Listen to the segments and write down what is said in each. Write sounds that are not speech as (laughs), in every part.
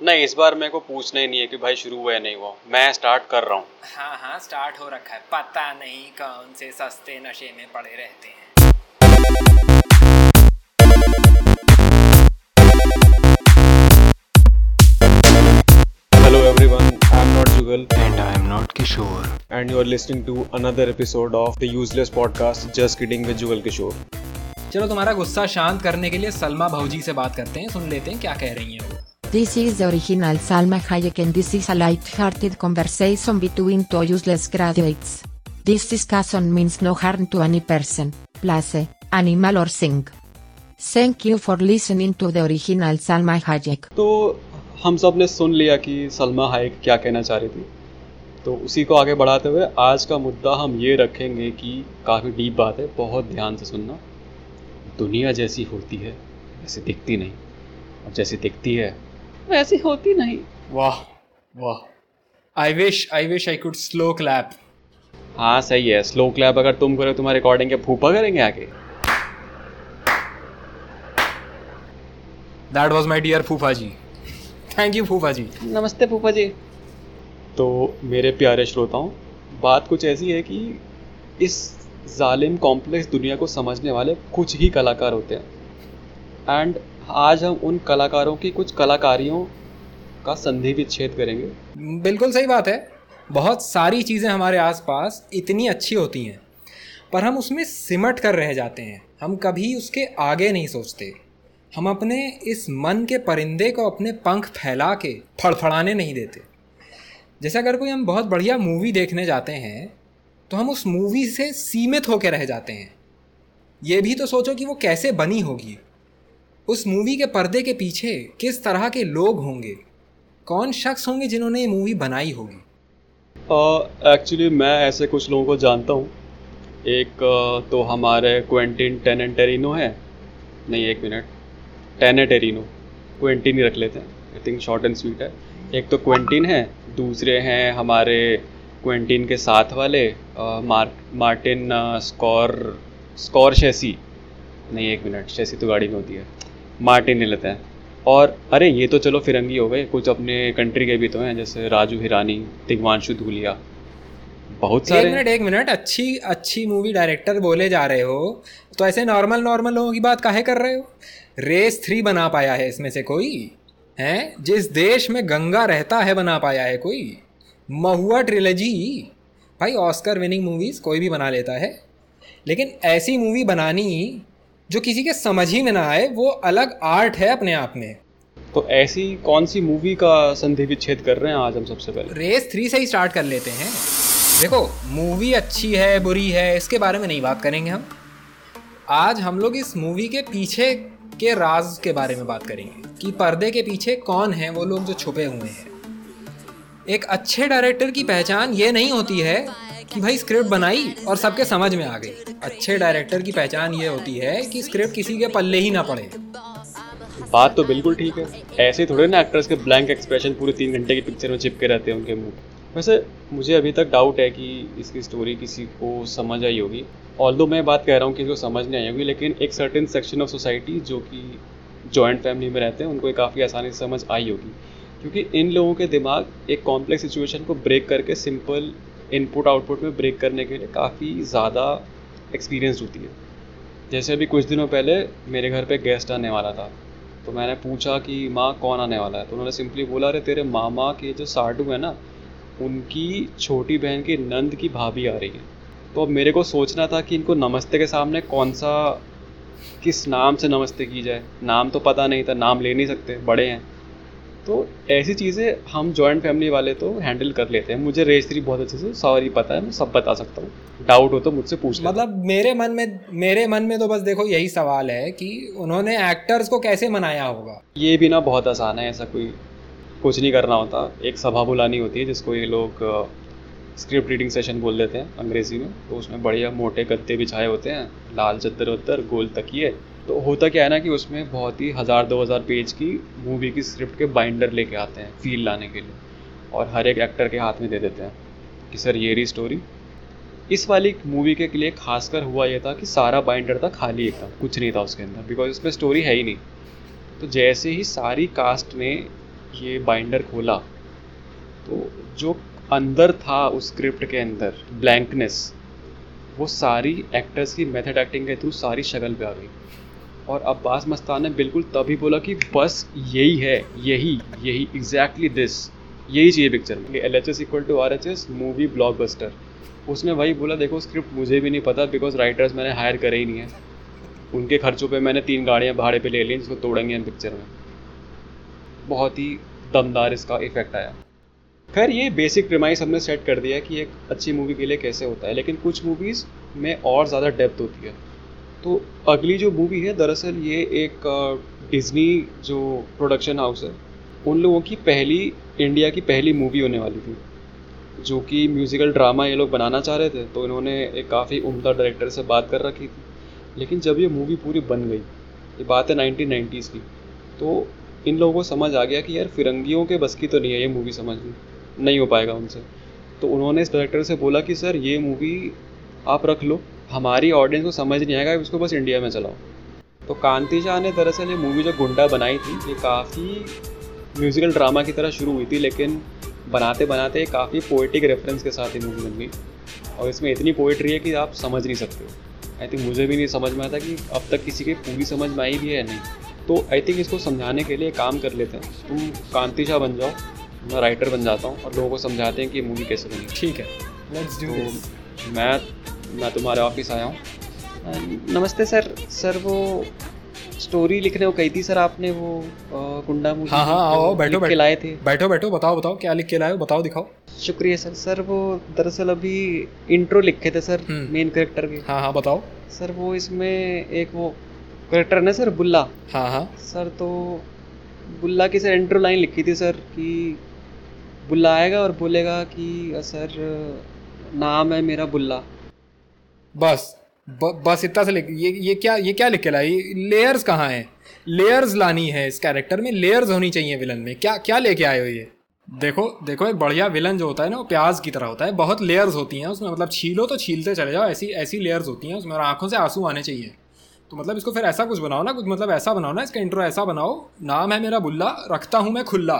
नहीं इस बार मेरे को पूछना ही नहीं है कि भाई शुरू हुआ है नहीं हुआ। मैं स्टार्ट कर रहा हूँ। हाँ हाँ स्टार्ट हो रखा है। पता नहीं कौन से सस्ते नशे में पड़े रहते हैं। Not and you are listening to another episode of the useless podcast Just Kidding with Jugal Kishore. चलो तुम्हारा गुस्सा शांत करने के लिए सलमा भाऊजी से बात करते हैं सुन लेते हैं क्या कह रही हैं वो। This is the original Salma Hayek and this is a light-hearted conversation between two useless graduates. This discussion means no harm to any person, place, animal or thing. Thank you for listening to the original Salma Hayek. तो हम सबने सुन लिया कि Salma hike क्या कहना चाह रही थी तो उसी को आगे बढ़ाते हुए आज का मुद्दा हम ये रखेंगे कि काफ़ी डीप बात है बहुत ध्यान से सुनना दुनिया जैसी होती है वैसे दिखती नहीं और जैसी दिखती है वैसी होती नहीं। वाह वाह। I wish I wish I could slow clap हाँ सही है। स्लो क्लैप अगर तुम करो तुम्हारे रिकॉर्डिंग के फूफा करेंगे आगे। दैट वाज माय डियर फूफा जी। थैंक यू फूफा जी। नमस्ते फूफा जी। तो मेरे प्यारे श्रोताओं बात कुछ ऐसी है कि इस जालिम कॉम्प्लेक्स दुनिया को समझने वाले कुछ ही कलाकार होते हैं। एंड आज हम उन कलाकारों की कुछ कलाकारियों का संधि विच्छेद करेंगे। बिल्कुल सही बात है। बहुत सारी चीज़ें हमारे आसपास इतनी अच्छी होती हैं, पर हम उसमें सिमट कर रह जाते हैं। हम कभी उसके आगे नहीं सोचते। हम अपने इस मन के परिंदे को अपने पंख फैला के फड़फड़ाने नहीं देते। जैसे अगर कोई हम बहुत बढ़िया मूवी देखने जाते हैं तो हम उस मूवी से सीमित होकर रह जाते हैं। ये भी तो सोचो कि वो कैसे बनी होगी। उस मूवी के पर्दे के पीछे किस तरह के लोग होंगे? कौन शख्स होंगे जिन्होंने ये मूवी बनाई होगी? एक्चुअली uh, मैं ऐसे कुछ लोगों को जानता हूँ। एक अ, तो हमारे क्वेंटिन टेनेटेरिनो है। नहीं एक मिनट टेनेटेरिनो क्वेंटिन ही रख लेते हैं। I think short and sweet है। एक तो क्वेंटिन है। दूसरे हैं हमारे क्वेंटिन के साथ वाले अ, मार मार्टिन स्कॉर स्कॉर शेसी नहीं एक मिनट शेसी तो गाड़ी में होती है। मार्टिन ले लेते हैं। और अरे ये तो चलो फिरंगी हो गए। कुछ अपने कंट्री के भी तो हैं जैसे राजू हिरानी दिग्वांशु धूलिया। बहुत सारे एक मिनट एक मिनट। अच्छी अच्छी मूवी डायरेक्टर बोले जा रहे हो तो ऐसे नॉर्मल नॉर्मल लोगों की बात काहे कर रहे हो? रेस थ्री बना पाया है इसमें से कोई? हैं? जिस देश में गंगा रहता है बना पाया है कोई? महुआ ट्रिलजी भाई ऑस्कर विनिंग मूवीज़ कोई भी बना लेता है। लेकिन ऐसी मूवी बनानी जो किसी के समझ ही में ना आए वो अलग आर्ट है अपने आप में। तो ऐसी कौन सी मूवी का संधि विच्छेद कर रहे हैं आज हम सबसे पहले? रेस थ्री से ही स्टार्ट कर लेते हैं। देखो मूवी अच्छी है बुरी है इसके बारे में नहीं बात करेंगे हम। आज हम लोग इस मूवी के पीछे के राज के बारे में बात करेंगे कि पर्दे के पीछे कौन है वो लोग जो छुपे हुए हैं। एक अच्छे डायरेक्टर की पहचान ये नहीं होती है कि भाई स्क्रिप्ट बनाई और सबके समझ में आ गई। अच्छे डायरेक्टर की पहचान ये होती है कि स्क्रिप्ट किसी के पल्ले ही ना पड़े। बात तो बिल्कुल ठीक है। ऐसे थोड़े ना एक्टर्स के ब्लैंक एक्सप्रेशन पूरे तीन घंटे की पिक्चर में चिपके रहते हैं उनके मुँह। वैसे मुझे अभी तक डाउट है कि इसकी स्टोरी किसी को समझ आई होगी। ऑल मैं बात कह रहा हूँ कि इसको समझ नहीं आई होगी, लेकिन एक सर्टेन सेक्शन ऑफ़ सोसाइटी जो कि जॉइंट फैमिली में रहते हैं, उनको ये काफ़ी आसानी से समझ आई होगी। क्योंकि इन लोगों के दिमाग एक कॉम्प्लेक्स सिचुएशन को ब्रेक करके सिंपल इनपुट आउटपुट में ब्रेक करने के लिए काफ़ी ज़्यादा एक्सपीरियंस होती है। जैसे अभी कुछ दिनों पहले मेरे घर पे गेस्ट आने वाला था तो मैंने पूछा कि माँ कौन आने वाला है? तो उन्होंने सिंपली बोला, अरे, तेरे मामा के जो साडू है ना, उनकी छोटी बहन की नंद की भाभी आ रही है। तो अब मेरे को सोचना था कि इनको नमस्ते के सामने कौन सा, किस नाम से नमस्ते की जाए? नाम तो पता नहीं था, नाम ले नहीं सकते, बड़े हैं। तो ऐसी चीज़ें हम जॉइंट फैमिली वाले तो हैंडल कर लेते हैं। मुझे रेस्त्री बहुत अच्छे से सॉरी पता है मैं सब बता सकता हूँ। डाउट हो तो मुझसे पूछ। मतलब मेरे मन में मेरे मन में तो बस देखो यही सवाल है कि उन्होंने एक्टर्स को कैसे मनाया होगा? ये भी ना बहुत आसान है ऐसा कोई कुछ नहीं करना होता। एक सभा बुलानी होती है जिसको ये लोग स्क्रिप्ट रीडिंग सेशन बोल देते हैं अंग्रेज़ी में। तो उसमें बढ़िया मोटे गद्दे बिछाए होते हैं लाल चद्दर वद्दर गोल तकिए तो होता क्या है ना कि उसमें बहुत ही हज़ार, दो हज़ार पेज की मूवी की स्क्रिप्ट के बाइंडर लेके आते हैं फील लाने के लिए। और हर एक एक्टर के हाथ में दे देते हैं कि, सर, ये रही स्टोरी इस वाली मूवी के लिए खासकर हुआ ये था कि सारा बाइंडर था खाली एकदम कुछ नहीं था उसके अंदर बिकॉज़ उसमें स्टोरी है ही नहीं। तो जैसे ही सारी कास्ट ने ये बाइंडर खोला तो जो अंदर था उस स्क्रिप्ट के अंदर ब्लैंकनेस वो सारी एक्टर्स की मेथड एक्टिंग के थ्रू सारी शक्ल पे आ गई। और अब्बास मस्तान ने बिल्कुल तभी बोला कि बस यही है, यही यही एग्जैक्टली दिस यही चाहिए पिक्चर में। L H S equal to R H S movie blockbuster उसने वही बोला, देखो स्क्रिप्ट मुझे भी नहीं पता बिकॉज़ राइटर्स मैंने हायर करे ही नहीं है। उनके खर्चों पे मैंने तीन गाड़ियाँ भाड़े पे ले ली, जिसको तोड़ेंगे हम पिक्चर में। बहुत ही दमदार इसका इफ़ेक्ट आया। खैर, ये बेसिक प्रेमाइस हमने सेट कर दिया कि एक अच्छी मूवी के लिए कैसे होता है, लेकिन कुछ मूवीज़ में और ज़्यादा डेप्थ होती है। तो अगली जो मूवी है, दरअसल ये एक डिज्नी जो प्रोडक्शन हाउस है, उन लोगों की पहली इंडिया की पहली मूवी होने वाली थी, जो कि म्यूज़िकल ड्रामा ये लोग बनाना चाह रहे थे तो इन्होंने एक काफ़ी उम्दा डायरेक्टर से बात कर रखी थी। लेकिन जब ये मूवी पूरी बन गई, ये बात है नाइनटीन की तो इन लोगों को समझ आ गया कि यार फिरंगियों के बस की तो नहीं है ये मूवी समझनी, नहीं हो पाएगा उनसे। तो उन्होंने इस डायरेक्टर से बोला कि, सर, ये मूवी आप रख लो हमारी ऑडियंस को समझ नहीं आएगा इसको बस इंडिया में चलाओ। तो कांति शाह ने दरअसल ये मूवी जो गुंडा बनाई थी ये काफ़ी म्यूज़िकल ड्रामा की तरह शुरू हुई थी लेकिन बनाते बनाते काफ़ी पोइटिक रेफरेंस के साथ ये मूवी बन गई। और इसमें इतनी पोइट्री है कि आप समझ नहीं सकते। आई थिंक मुझे भी नहीं समझ में आता कि अब तक किसी की पूरी समझ में आई भी है नहीं। तो आई थिंक इसको समझाने के लिए काम कर लेते हैं। तुम कांति शाह बन जाओ मैं राइटर बन जाता हूँ और लोगों को समझाते हैं कि मूवी कैसे बनी। ठीक है लेट्स डू तो मैं मैं तुम्हारे ऑफ़िस आया हूँ। नमस्ते सर। सर वो स्टोरी लिखने को कही थी सर आपने वो कुंडा मूवी हाँ हाँ आओ बैठो बैठो। लाए थे। बैठो बैठो बताओ बताओ क्या लिख के लाए हो बताओ दिखाओ। शुक्रिया सर। सर वो दरअसल अभी इंट्रो लिखे थे सर हम्म। मेन करेक्टर के। हाँ हाँ बताओ। सर वो इसमें एक वो करेक्टर ना सर बुल्ला। हाँ हाँ। सर तो बुल्ला की सर इंट्रो लाइन लिखी थी सर कि बुल्ला आएगा और बोलेगा कि सर नाम है मेरा बुल्ला। बस ब, बस इतना से लिख ये ये क्या ये क्या लिख के लाई लेयर्स कहाँ हैं? लेयर्स लानी है इस कैरेक्टर में लेयर्स होनी चाहिए विलन में। क्या क्या लेके आए हो ये? देखो देखो एक बढ़िया विलन जो होता है ना वो प्याज की तरह होता है। बहुत लेयर्स होती हैं उसमें मतलब छीलो तो छीलते चले जाओ ऐसी ऐसी लेयर्स होती हैं उसमें और आँखों से आँसू आने चाहिए। तो मतलब इसको फिर ऐसा कुछ बनाओ ना कुछ मतलब ऐसा बनाओ ना इसका इंट्रो ऐसा बनाओ नाम है मेरा बुल्ला रखता हूँ मैं खुल्ला।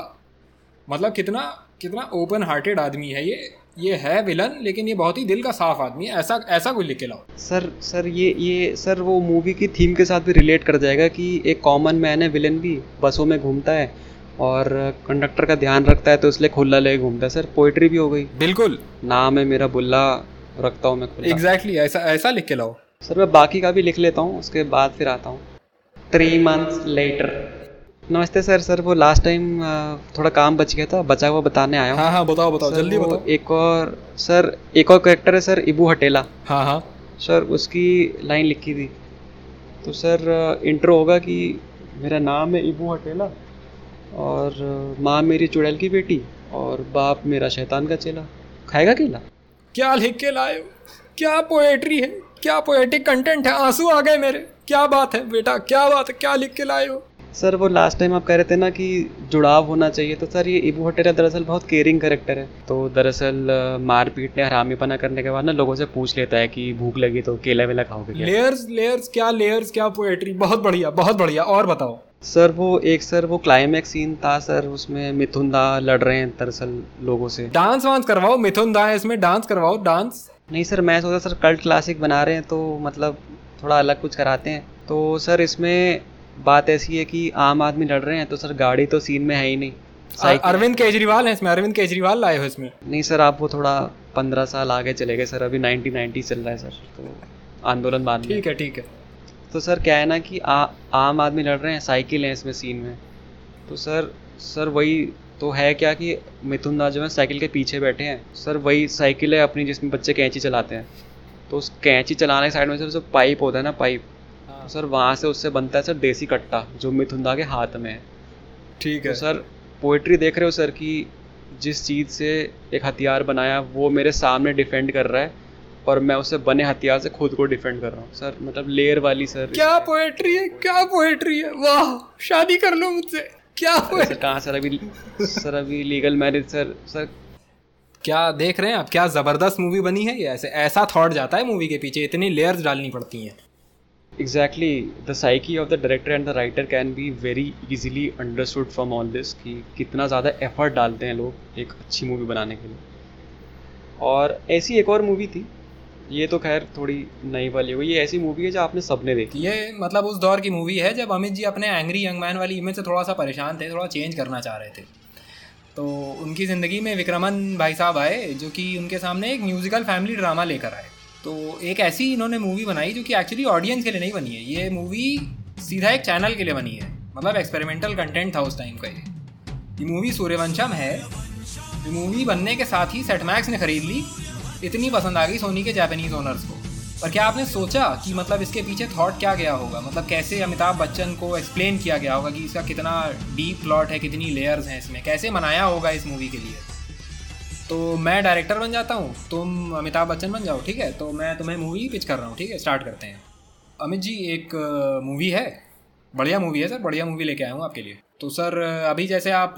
मतलब कितना कितना ओपन हार्टेड आदमी है ये। ये है विलन लेकिन ये बहुत ही दिल का साफ़ आदमी है। ऐसा ऐसा कुछ लिख के लाओ। सर सर ये ये सर वो मूवी की थीम के साथ भी रिलेट कर जाएगा कि एक कॉमन मैन है विलन भी बसों में घूमता है और कंडक्टर का ध्यान रखता है तो इसलिए खुला ले घूमता है। सर पोइट्री भी हो गई। बिल्कुल। नाम है मेरा बुल्ला रखता हूँ मैं एग्जैक्टली exactly, ऐसा ऐसा लिख के लाओ। सर मैं बाकी का भी लिख लेता हूँ उसके बाद फिर आता हूँ। थ्री मंथ्स लेटर नमस्ते सर सर वो लास्ट टाइम थोड़ा काम बच गया था बचा हुआ बताने आया हूँ। हाँ हाँ बताओ बताओ जल्दी बताओ। एक और सर एक और करेक्टर है सर इबू हटेला। हाँ हाँ। सर उसकी लाइन लिखी थी। तो सर इंट्रो होगा कि मेरा नाम है इबू हटेला और माँ मेरी चुड़ैल की बेटी और बाप मेरा शैतान का चेला। खाएगा केला? क्या लिख के लाए क्या पोएट्री है? क्या पोएटिक कंटेंट है? आँसू आ गए मेरे। क्या बात है बेटा? क्या बात है? क्या लिख के लाए हो? सर वो लास्ट टाइम आप कह रहे थे ना कि जुड़ाव होना चाहिए तो सर ये इबू हटेरा दरअसल बहुत केयरिंग करेक्टर है। तो दरअसल मारपीट ने हरामीपना करने के बाद ना लोगों से पूछ लेता है कि भूख लगी तो केला वेला खाओगे क्या? लेयर्स लेयर्स क्या लेयर्स क्या पोएट्री बहुत बढ़िया बहुत बढ़िया और बताओ। सर वो एक सर वो क्लाइमैक्स सीन था सर उसमें मिथुन दा लड़ रहे हैं दरअसल लोगों से। डांस वांस करवाओ मिथुन दा है इसमें डांस करवाओ डांस नहीं सर मैं सोचा सर कल्ट क्लासिक बना रहे हैं तो मतलब थोड़ा अलग कुछ कराते हैं। तो सर इसमें बात ऐसी है कि आम आदमी लड़ रहे हैं तो सर गाड़ी तो सीन में है ही नहीं। अरविंद केजरीवाल है इसमें अरविंद केजरीवाल लाए हो इसमें? नहीं सर आप वो थोड़ा पंद्रह साल आगे चले गए सर अभी नाइनटीन नाइन्टी चल रहा है सर तो आंदोलन बाद में। ठीक है ठीक है। तो सर क्या है ना कि आ, आम आदमी लड़ रहे हैं साइकिल है इसमें सीन में। तो सर सर वही तो है क्या कि मिथुन दास जो है साइकिल के पीछे बैठे हैं सर वही साइकिल है अपनी जिसमें बच्चे कैंची चलाते हैं। तो उस कैंची चलाने के साइड में सर जो पाइप होता है ना पाइप तो सर वहाँ से उससे बनता है सर देसी कट्टा जो मिथुन दा के हाथ में है। ठीक है तो है। सर पोइट्री देख रहे हो सर कि जिस चीज़ से एक हथियार बनाया वो मेरे सामने डिफेंड कर रहा है और मैं उससे बने हथियार से खुद को डिफेंड कर रहा हूँ। सर मतलब लेयर वाली सर क्या पोएट्री है? क्या पोएट्री है? वाह शादी कर लो मुझसे। क्या सर कहाँ सर अभी सर अभी लीगल मैरिज सर सर। क्या देख रहे हैं आप? क्या ज़बरदस्त मूवी बनी है ये? ऐसे ऐसा थॉट जाता है मूवी के पीछे इतनी लेयर्स डालनी पड़ती हैं। Exactly the psyche of the director and the writer can be very easily understood from all this कि कितना ज़्यादा एफर्ट डालते हैं लोग एक अच्छी मूवी बनाने के लिए। और ऐसी एक और मूवी थी। ये तो खैर थोड़ी नई वाली हुई ये ऐसी मूवी है जो आपने सबने देखी। ये मतलब उस दौर की मूवी है जब अमित जी अपने एंग्री यंग मैन वाली इमेज से थोड़ा सा परेशान थे, थोड़ा चेंज करना चाह रहे थे। तो उनकी ज़िंदगी में विक्रमन भाई साहब आए जो कि उनके सामने एक म्यूज़िकल फैमिली ड्रामा लेकर आए। तो एक ऐसी इन्होंने मूवी बनाई जो कि एक्चुअली ऑडियंस के लिए नहीं बनी है। ये मूवी सीधा एक चैनल के लिए बनी है। मतलब एक्सपेरिमेंटल कंटेंट था उस टाइम का ये। ये मूवी सूर्यवंशम है। ये मूवी बनने के साथ ही सेटमैक्स ने खरीद ली। इतनी पसंद आ गई सोनी के जापानीज ओनर्स को। पर क्या आपने सोचा कि मतलब इसके पीछे थॉट क्या गया होगा? मतलब कैसे अमिताभ बच्चन को एक्सप्लेन किया गया होगा कि इसका कितना डीप प्लॉट है, कितनी लेयर्स हैं इसमें? कैसे बनाया होगा इस मूवी के लिए? तो मैं डायरेक्टर बन जाता हूँ तुम अमिताभ बच्चन बन जाओ ठीक है? तो मैं तुम्हें मूवी पिच कर रहा हूँ ठीक है? स्टार्ट करते हैं। अमित जी एक मूवी है। बढ़िया मूवी है सर बढ़िया मूवी लेके आया हूँ आपके लिए। तो सर अभी जैसे आप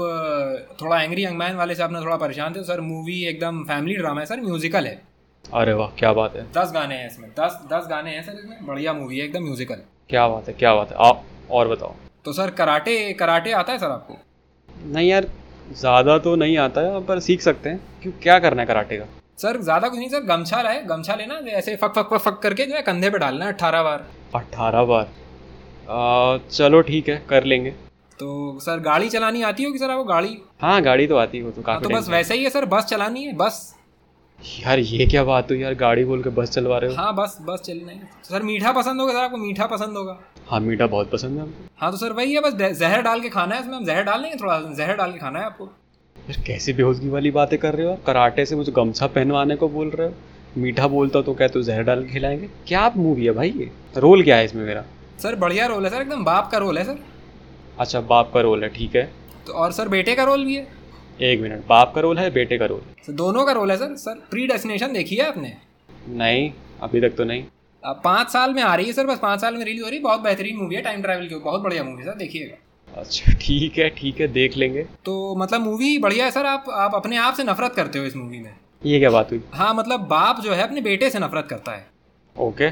थोड़ा एंग्री यंग मैन वाले से आपने थोड़ा परेशान थे तो सर मूवी एकदम फैमिली ड्रामा है सर म्यूजिकल है। अरे वाह क्या बात है। दस गाने हैं इसमें। दस दस गाने हैं सर इसमें। बढ़िया मूवी है एकदम म्यूजिकल क्या बात है क्या बात है। आप और बताओ। तो सर कराटे कराटे आता है सर आपको? नहीं यार ज़्यादा तो नहीं आता है पर सीख सकते हैं। क्यों क्या करना है कराटे का? सर ज़्यादा कुछ नहीं सर गमछा रहे गमछा लेना ऐसे फक फक फक फक करके जो है कंधे पे डालना है अट्ठारह बार। अट्ठारह बार? आ, चलो ठीक है कर लेंगे। तो सर गाड़ी चलानी आती होगी सर आपको गाड़ी? हाँ गाड़ी तो आती हो तो हाँ, काफ़ी तो बस वैसे ही है सर बस चलानी है बस। यार ये क्या बात हुई यार? गाड़ी बोल के बस चलवा रहे हो? हाँ बस बस चलना है सर मीठा पसंद होगा? सर आपको मीठा पसंद होगा? हाँ मीठा बहुत पसंद है हमको हाँ तो सर वही है बस जहर डाल के खाना है इसमें। हम जहर डाल लेंगे थोड़ा जहर डाल के खाना है आपको। यार कैसी बेहोशगी वाली बातें कर रहे हो आप? कराटे से मुझे गमछा पहनवाने को बोल रहे हो? मीठा बोलता तो कहते हो जहर डाल के खिलाएँगे? क्या आप मूवी है भाई ये? रोल क्या है इसमें मेरा? सर बढ़िया रोल है सर एकदम बाप का रोल है सर। अच्छा बाप का रोल है ठीक है। तो और सर बेटे का रोल भी है? एक मिनट बाप का रोल है बेटे का रोल? सर दोनों का रोल है सर। सर प्री डेस्टिनेशन देखी है आपने? नहीं अभी तक तो नहीं। अब पाँच साल में आ रही है सर बस पाँच साल में रिलीज़ हो रही है। बहुत बेहतरीन मूवी है टाइम ट्रैवल की। बहुत बढ़िया मूवी है सर देखिएगा। अच्छा ठीक है ठीक है देख लेंगे। तो मतलब मूवी बढ़िया है सर आप आप अपने आप से नफरत करते हो इस मूवी में। ये क्या बात हुई? हाँ मतलब बाप जो है अपने बेटे से नफरत करता है। ओके।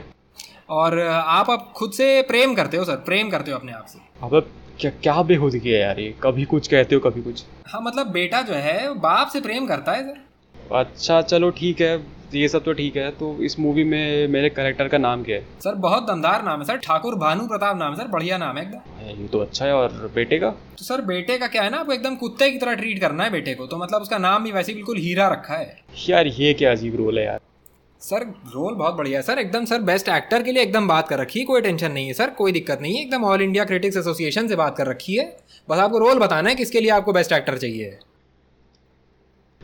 और आप अब खुद से प्रेम करते हो सर प्रेम करते हो अपने आप से। अब क्या क्या बेहोदगी है यार ये? कभी कुछ कहते हो कभी कुछ। हाँ मतलब बेटा जो है बाप से प्रेम करता है सर अच्छा चलो ठीक है ये सब तो ठीक है तो इस मूवी में मेरे करेक्टर का नाम क्या है? सर बहुत दमदार नाम है सर। ठाकुर भानु प्रताप नाम है सर। बढ़िया नाम है एकदम। ये तो अच्छा है और बेटे का? तो सर बेटे का क्या है ना आपको एकदम कुत्ते की तरह ट्रीट करना है बेटे को तो मतलब उसका नाम भी वैसे बिल्कुल हीरा रखा है। यार ये क्या अजीब रोल है यार। सर, रोल बहुत बढ़िया है। सर, एकदम सर बेस्ट एक्टर के लिए एकदम बात कर रखी है, कोई टेंशन नहीं है, सर, कोई दिक्कत नहीं है। एकदम ऑल इंडिया क्रिटिक्स एसोसिएशन से बात कर रखी है। बस आपको रोल बताना है किसके लिए आपको बेस्ट एक्टर चाहिए।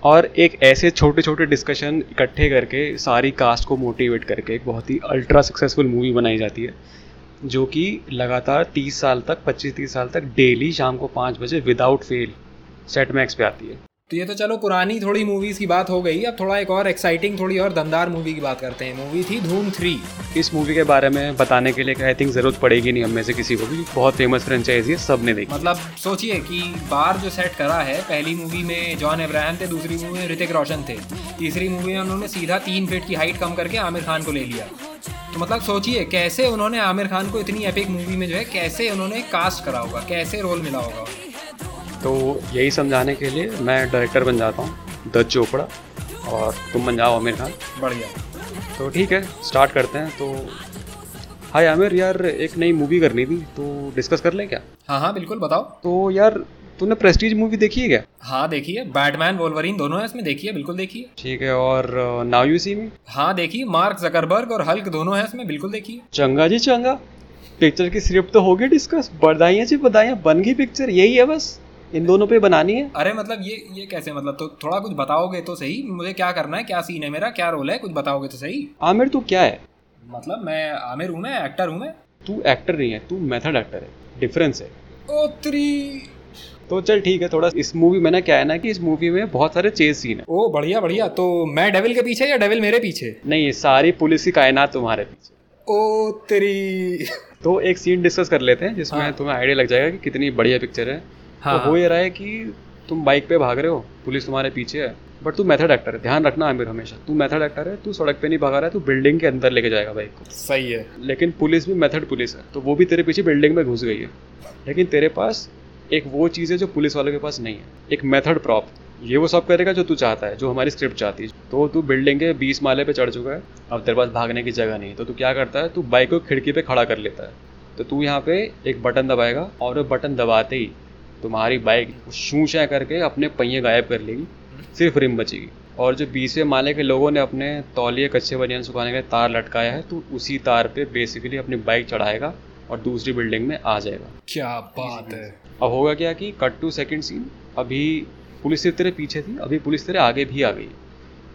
और एक ऐसे छोटे छोटे डिस्कशन इकट्ठे करके, सारी कास्ट को मोटिवेट करके एक बहुत ही अल्ट्रा सक्सेसफुल मूवी बनाई जाती है, जो कि लगातार 30 साल तक 25-30 साल तक डेली शाम को पाँच बजे विदाउट फेल सेट मैक्स पे आती है। तो ये तो चलो पुरानी थोड़ी मूवीज़ की बात हो गई। अब थोड़ा एक और एक्साइटिंग थोड़ी और दमदार मूवी की बात करते हैं। मूवी थी धूम थ्री। इस मूवी के बारे में बताने के लिए आई थिंक ज़रूरत पड़ेगी नहीं हम में से किसी को भी। बहुत फ़ेमस फ्रेंचाइजी है सबने देखी। मतलब सोचिए कि बार जो सेट करा है पहली मूवी में जॉन अब्राहम थे दूसरी मूवी में ऋतिक रोशन थे। तीसरी मूवी में उन्होंने सीधा तीन फीट की हाइट कम करके आमिर खान को ले लिया। तो मतलब सोचिए कैसे उन्होंने आमिर खान को इतनी एपिक मूवी में जो है कैसे उन्होंने कास्ट करा होगा कैसे रोल मिला होगा। तो यही समझाने के लिए मैं डायरेक्टर बन जाता हूँ दत्त चोपड़ा और तुम बन जाओ आमिर खान। बढ़िया। तो ठीक है स्टार्ट करते हैं। तो हाय आमिर यार एक नई मूवी करनी थी तो डिस्कस कर लें क्या? हाँ हाँ बिल्कुल बताओ। तो यार तूने प्रेस्टीज मूवी देखी है क्या? हाँ देखिए बैटमैन वोल्वरिन दोनों है इसमें देखिए बिल्कुल देखिए ठीक है और नाउ यू सी मी हाँ देखिए मार्क जकरबर्ग और हल्क दोनों है इसमें बिल्कुल देखिए चंगा जी चंगा। पिक्चर की स्क्रिप्ट तो होगी डिस्कस बधाइयाँ जी बधाइयाँ बन गई पिक्चर यही है बस। इन दोनों पे बनानी है? अरे मतलब ये ये कैसे? मतलब तो थोड़ा कुछ बताओगे तो सही। मुझे क्या करना है? क्या सीन है मेरा? क्या रोल है? कुछ बताओगे तो सही। आमिर तू क्या है? मतलब मैं आमिर हूँ मैं एक्टर हूँ मैं। तू एक्टर नहीं है तू मेथड एक्टर है। डिफरेंस है। ओ त्री तो चल ठीक है थोड़ा इस मूवी में ना क्या है ना कि इस मूवी में बहुत सारे चेज सीन है। ओ बढ़िया बढ़िया। तो मैं डेविल के पीछे या डेविल मेरे पीछे? नहीं सारी पुलिस की कायनात तुम्हारे पीछे। ओ तेरी तो एक सीन डिस्कस कर लेते हैं जिसमें हाँ। तुम्हें आइडिया लग जाएगा कि कितनी बढ़िया पिक्चर है। हाँ, तो हो ये रहा है कि तुम बाइक पे भाग रहे हो पुलिस तुम्हारे पीछे है बट तू मेथड एक्टर है ध्यान रखना आमिर हमेशा तू मेथड एक्टर है तू सड़क पे नहीं भागा रहा है तू बिल्डिंग के अंदर लेके जाएगा बाइक को। सही है। लेकिन पुलिस भी मेथड पुलिस है तो वो भी तेरे पीछे बिल्डिंग में घुस गई है। लेकिन तेरे पास एक वो चीज़ है जो पुलिस वालों के पास नहीं है एक मेथड प्रॉप ये वो सब करेगा जो तू चाहता है जो हमारी स्क्रिप्ट चाहती है। तो तू बिल्डिंग के बीस माले पे चढ़ चुका है अब तेरे पास भागने की जगह नहीं है तो तू क्या करता है तू बाइक को खिड़की पे खड़ा कर लेता है। तो तू यहाँ पे एक बटन दबाएगा और वो बटन दबाते ही तुम्हारी बाइक शू शै करके अपने पहिए गायब कर लेगी सिर्फ़ रिम बचेगी। और जो बीसवें माले के लोगों ने अपने तौलिए कच्चे बनियान सुखाने के तार लटकाया है तो उसी तार पे बेसिकली अपनी बाइक चढ़ाएगा और दूसरी बिल्डिंग में आ जाएगा। क्या बात है। अब होगा क्या कि कट टू सेकंड सीन अभी पुलिस सिर्फ़ तेरे पीछे थी अभी पुलिस तेरे आगे भी आ गई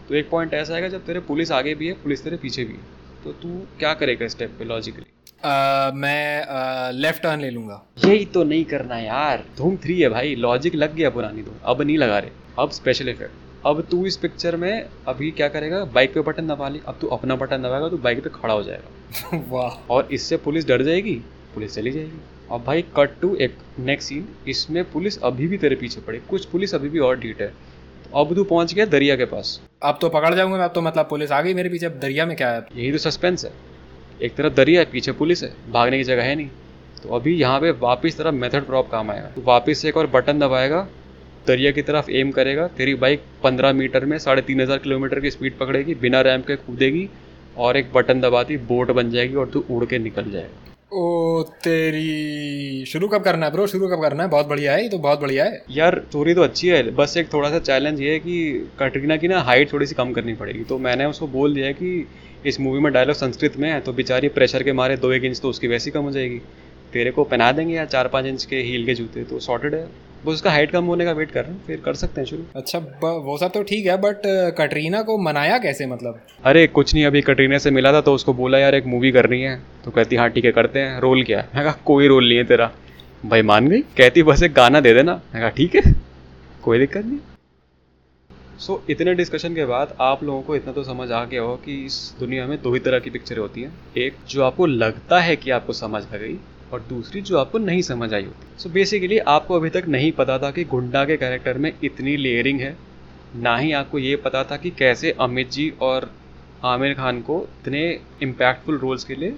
तो एक पॉइंट ऐसा आएगा जब तेरे पुलिस आगे भी है पुलिस तेरे पीछे भी है। तो तू क्या करेगा स्टेप पे लॉजिकली मैं लेफ़्ट टर्न ले लूँगा। यही तो नहीं करना यार। धूम थ्री है भाई। लॉजिक लग गया पुरानी धूम अब नहीं लगा रहे। अब स्पेशल इफ़ेक्ट अब तू इस पिक्चर में अभी क्या करेगा? बाइक पे बटन दबा ली। अब तू अपना बटन दबाएगा तो बाइक पे खड़ा हो जाएगा। (laughs) वाह। और इससे पुलिस डर जाएगी? पुलिस चली जाएगी। अब भाई कट टू एक नेक्स्ट सीन इसमें पुलिस अभी भी तेरे पीछे पड़ी। कुछ पुलिस अभी भी और डीट है तो अब तू पहुँच गया दरिया के पास। अब तो पकड़ जाऊँगा मैं अब तो मतलब पुलिस आ गई मेरे पीछे। अब दरिया में क्या है? यही तो सस्पेंस है। एक तरफ़ दरिया है पीछे पुलिस है भागने की जगह है नहीं। तो अभी यहाँ पे वापस तरफ़ मेथड प्रॉप काम आएगा। तो वापस से एक और बटन दबाएगा दरिया की तरफ़ एम करेगा तेरी बाइक पंद्रह मीटर में साढ़े तीन हज़ार किलोमीटर की स्पीड पकड़ेगी बिना रैम्प के कूदेगी और एक बटन दबाती बोट बन जाएगी और तू उड़ के निकल जाएगा। ओ तेरी शुरू कब करना है ब्रो शुरू कब करना है? बहुत बढ़िया है ये तो बहुत बढ़िया है। यार स्टोरी तो अच्छी है बस एक थोड़ा सा चैलेंज ये है कि कटरीना की ना हाइट थोड़ी सी कम करनी पड़ेगी। तो मैंने उसको बोल दिया कि इस मूवी में डायलॉग संस्कृत में है तो बेचारी प्रेशर के मारे दो एक इंच तो उसकी वैसी कम हो जाएगी। तेरे को पहना देंगे यार चार पाँच इंच के हील के जूते तो सॉर्टेड है। बस उसका हाइट कम होने का वेट कर रहे हैं फिर कर सकते हैं शुरू। अच्छा वो सब तो ठीक है बट कटरीना को मनाया कैसे मतलब? अरे कुछ नहीं अभी कटरीना से मिला था तो उसको बोला यार एक मूवी करनी है। तो कहती हाँ ठीक है करते हैं। रोल क्या? है मैं कहा कोई रोल नहीं है तेरा। भाई मान गई? कहती बस एक गाना दे देना। मैं कहा ठीक है कोई दिक्कत नहीं। सो so, इतने डिस्कशन के बाद आप लोगों को इतना तो समझ आ गया हो कि इस दुनिया में दो ही तरह की पिक्चरें होती हैं। एक जो आपको लगता है कि आपको समझ आ गई और दूसरी जो आपको नहीं समझ आई होती। सो so बेसिकली आपको अभी तक नहीं पता था कि गुंडा के कैरेक्टर में इतनी लेयरिंग है। ना ही आपको ये पता था कि कैसे अमित जी और आमिर खान को इतने इम्पैक्टफुल रोल्स के लिए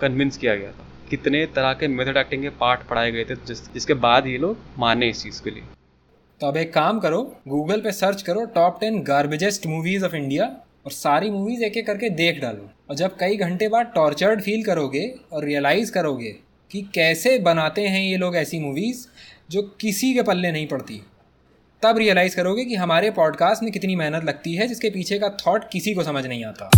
कन्विंस किया गया था। कितने तरह के मेथड एक्टिंग के पार्ट पढ़ाए गए थे जिस जिसके बाद ये लोग माने इस चीज़ के लिए। तो अब एक काम करो गूगल पे सर्च करो top ten garbagest movies of India और सारी मूवीज़ एक एक करके देख डालो। और जब कई घंटे बाद टॉर्चर्ड फील करोगे और रियलाइज़ करोगे कि कैसे बनाते हैं ये लोग ऐसी मूवीज़ जो किसी के पल्ले नहीं पड़ती, तब रियलाइज़ करोगे कि हमारे पॉडकास्ट में कितनी मेहनत लगती है जिसके पीछे का थॉट किसी को समझ नहीं आता।